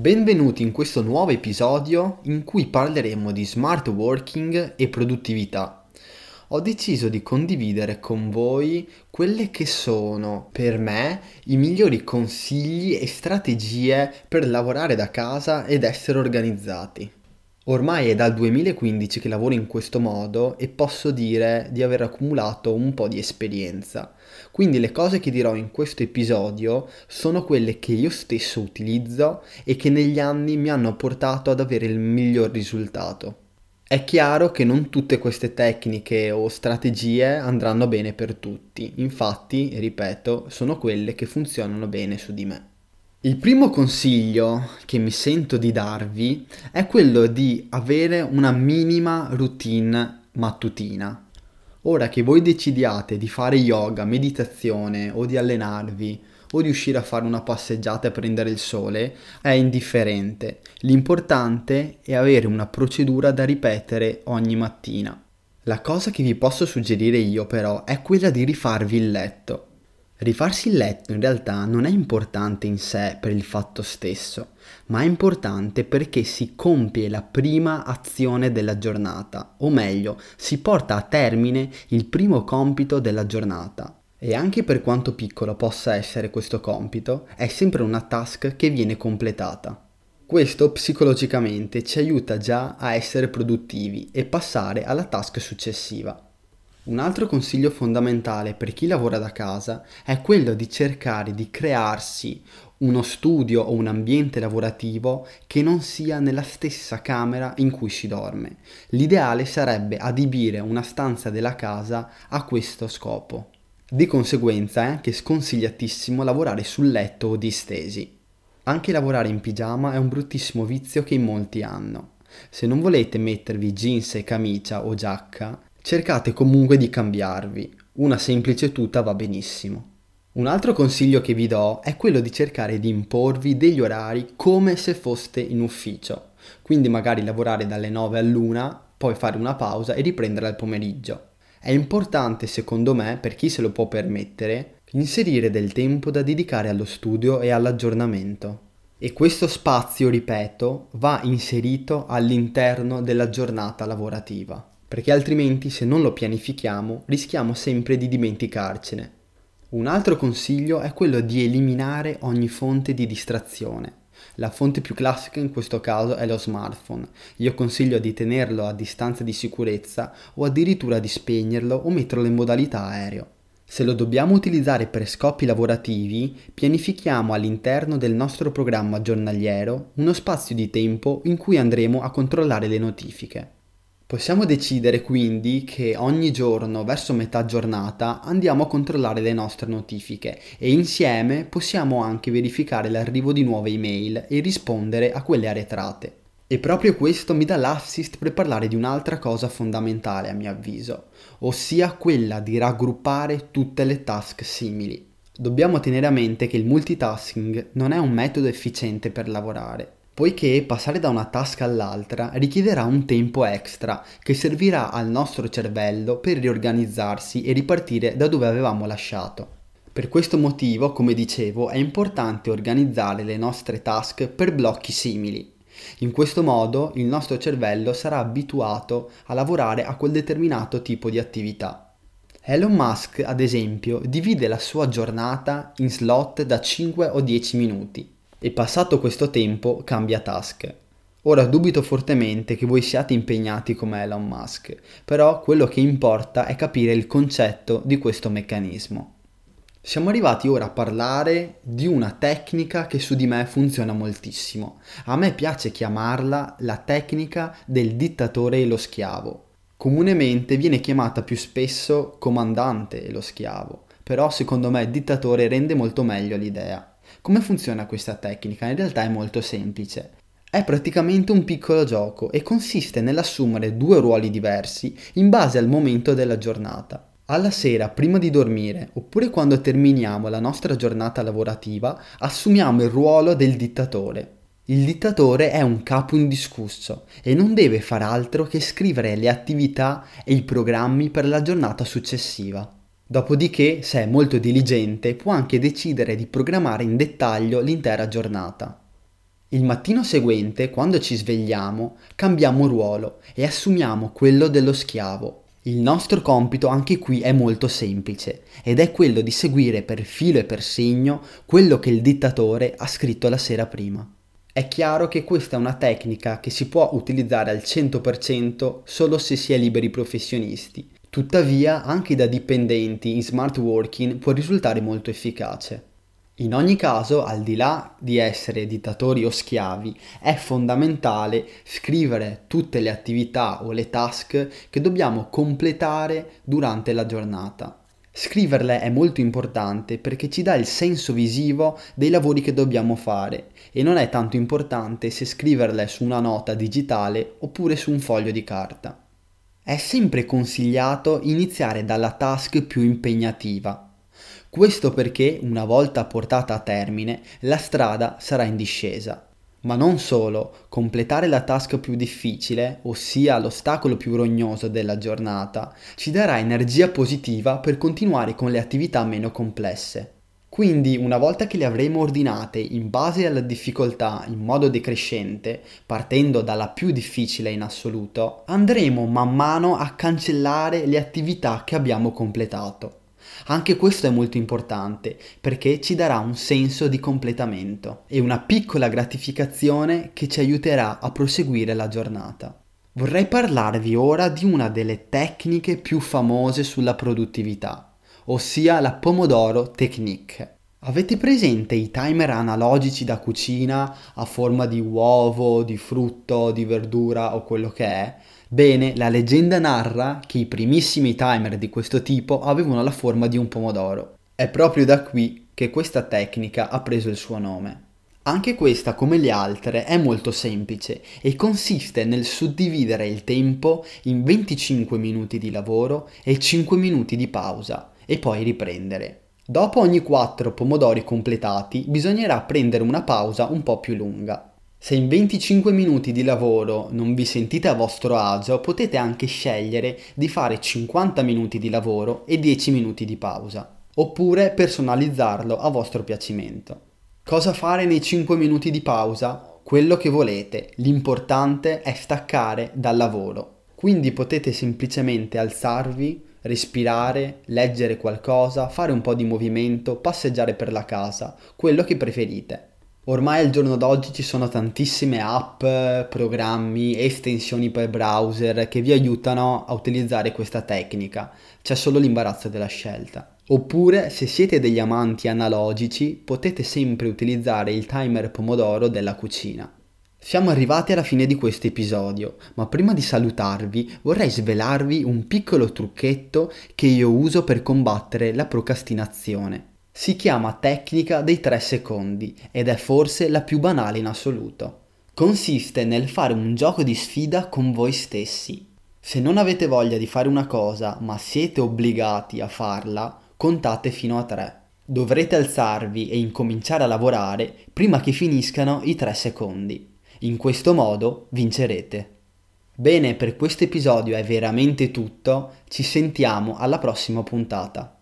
Benvenuti in questo nuovo episodio in cui parleremo di smart working e produttività. Ho deciso di condividere con voi quelle che sono per me i migliori consigli e strategie per lavorare da casa ed essere organizzati. Ormai è dal 2015 che lavoro in questo modo e posso dire di aver accumulato un po' di esperienza. Quindi le cose che dirò in questo episodio sono quelle che io stesso utilizzo e che negli anni mi hanno portato ad avere il miglior risultato. È chiaro che non tutte queste tecniche o strategie andranno bene per tutti, infatti, ripeto, sono quelle che funzionano bene su di me. Il primo consiglio che mi sento di darvi è quello di avere una minima routine mattutina. Ora che voi decidiate di fare yoga, meditazione o di allenarvi o di uscire a fare una passeggiata e prendere il sole, è indifferente. L'importante è avere una procedura da ripetere ogni mattina. La cosa che vi posso suggerire io però è quella di rifarvi il letto. Rifarsi il letto in realtà non è importante in sé per il fatto stesso, ma è importante perché si compie la prima azione della giornata, o meglio, si porta a termine il primo compito della giornata. E anche per quanto piccolo possa essere questo compito, è sempre una task che viene completata. Questo psicologicamente ci aiuta già a essere produttivi e passare alla task successiva. Un altro consiglio fondamentale per chi lavora da casa è quello di cercare di crearsi uno studio o un ambiente lavorativo che non sia nella stessa camera in cui si dorme. L'ideale sarebbe adibire una stanza della casa a questo scopo. Di conseguenza è anche sconsigliatissimo lavorare sul letto o distesi. Anche lavorare in pigiama è un bruttissimo vizio che in molti hanno. Se non volete mettervi jeans e camicia o giacca, Cercate comunque di cambiarvi, una semplice tuta va benissimo. Un altro consiglio che vi do è quello di cercare di imporvi degli orari come se foste in ufficio, quindi magari lavorare dalle 9 all'1, poi fare una pausa e riprendere al pomeriggio. È importante secondo me, per chi se lo può permettere, inserire del tempo da dedicare allo studio e all'aggiornamento. E questo spazio, ripeto, va inserito all'interno della giornata lavorativa perché altrimenti se non lo pianifichiamo rischiamo sempre di dimenticarcene. Un altro consiglio è quello di eliminare ogni fonte di distrazione. La fonte più classica in questo caso è lo smartphone. Io consiglio di tenerlo a distanza di sicurezza o addirittura di spegnerlo o metterlo in modalità aereo. Se lo dobbiamo utilizzare per scopi lavorativi, pianifichiamo all'interno del nostro programma giornaliero uno spazio di tempo in cui andremo a controllare le notifiche. Possiamo decidere quindi che ogni giorno verso metà giornata andiamo a controllare le nostre notifiche e insieme possiamo anche verificare l'arrivo di nuove email e rispondere a quelle arretrate. E proprio questo mi dà l'assist per parlare di un'altra cosa fondamentale a mio avviso, ossia quella di raggruppare tutte le task simili. Dobbiamo tenere a mente che il multitasking non è un metodo efficiente per lavorare poiché passare da una task all'altra richiederà un tempo extra che servirà al nostro cervello per riorganizzarsi e ripartire da dove avevamo lasciato. Per questo motivo, come dicevo, è importante organizzare le nostre task per blocchi simili. In questo modo il nostro cervello sarà abituato a lavorare a quel determinato tipo di attività. Elon Musk, ad esempio, divide la sua giornata in slot da 5 o 10 minuti e passato questo tempo cambia task. Ora dubito fortemente che voi siate impegnati come Elon Musk, però quello che importa è capire il concetto di questo meccanismo. Siamo arrivati ora a parlare di una tecnica che su di me funziona moltissimo. A me piace chiamarla la tecnica del dittatore e lo schiavo. Comunemente viene chiamata più spesso comandante e lo schiavo, però secondo me dittatore rende molto meglio l'idea. Come funziona questa tecnica? In realtà è molto semplice. È praticamente un piccolo gioco e consiste nell'assumere due ruoli diversi in base al momento della giornata. Alla sera, prima di dormire, oppure quando terminiamo la nostra giornata lavorativa, assumiamo il ruolo del dittatore. Il dittatore è un capo indiscusso e non deve far altro che scrivere le attività e i programmi per la giornata successiva. Dopodiché, se è molto diligente, può anche decidere di programmare in dettaglio l'intera giornata. Il mattino seguente, quando ci svegliamo, cambiamo ruolo e assumiamo quello dello schiavo. Il nostro compito anche qui è molto semplice ed è quello di seguire per filo e per segno quello che il dittatore ha scritto la sera prima. È chiaro che questa è una tecnica che si può utilizzare al 100% solo se si è liberi professionisti. Tuttavia, anche da dipendenti in smart working può risultare molto efficace. In ogni caso, al di là di essere dittatori o schiavi, è fondamentale scrivere tutte le attività o le task che dobbiamo completare durante la giornata. Scriverle è molto importante perché ci dà il senso visivo dei lavori che dobbiamo fare e non è tanto importante se scriverle su una nota digitale oppure su un foglio di carta. È sempre consigliato iniziare dalla task più impegnativa questo perché, una volta portata a termine, la strada sarà in discesa. Ma non solo, completare la task più difficile, ossia l'ostacolo più rognoso della giornata, ci darà energia positiva per continuare con le attività meno complesse. Quindi, una volta che le avremo ordinate in base alla difficoltà in modo decrescente, partendo dalla più difficile in assoluto, andremo man mano a cancellare le attività che abbiamo completato. Anche questo è molto importante perché ci darà un senso di completamento e una piccola gratificazione che ci aiuterà a proseguire la giornata. Vorrei parlarvi ora di una delle tecniche più famose sulla produttività, ossia la Pomodoro Technique. Avete presente i timer analogici da cucina a forma di uovo, di frutto, di verdura o quello che è? Bene, la leggenda narra che i primissimi timer di questo tipo avevano la forma di un pomodoro. È proprio da qui che questa tecnica ha preso il suo nome. Anche questa, come le altre, è molto semplice e consiste nel suddividere il tempo in 25 minuti di lavoro e 5 minuti di pausa e poi riprendere. Dopo ogni 4 pomodori completati bisognerà prendere una pausa un po' più lunga. Se in 25 minuti di lavoro non vi sentite a vostro agio, potete anche scegliere di fare 50 minuti di lavoro e 10 minuti di pausa, oppure personalizzarlo a vostro piacimento. Cosa fare nei 5 minuti di pausa? Quello che volete, l'importante è staccare dal lavoro. Quindi potete semplicemente alzarvi, respirare, leggere qualcosa, fare un po' di movimento, passeggiare per la casa, quello che preferite. Ormai al giorno d'oggi ci sono tantissime app, programmi, estensioni per browser che vi aiutano a utilizzare questa tecnica, c'è solo l'imbarazzo della scelta. Oppure, se siete degli amanti analogici, potete sempre utilizzare il timer pomodoro della cucina. Siamo arrivati alla fine di questo episodio, ma prima di salutarvi vorrei svelarvi un piccolo trucchetto che io uso per combattere la procrastinazione. Si chiama tecnica dei 3 secondi ed è forse la più banale in assoluto. Consiste nel fare un gioco di sfida con voi stessi. Se non avete voglia di fare una cosa ma siete obbligati a farla, contate fino a 3. Dovrete alzarvi e incominciare a lavorare prima che finiscano i 3 secondi. In questo modo vincerete. Bene, per questo episodio è veramente tutto, ci sentiamo alla prossima puntata.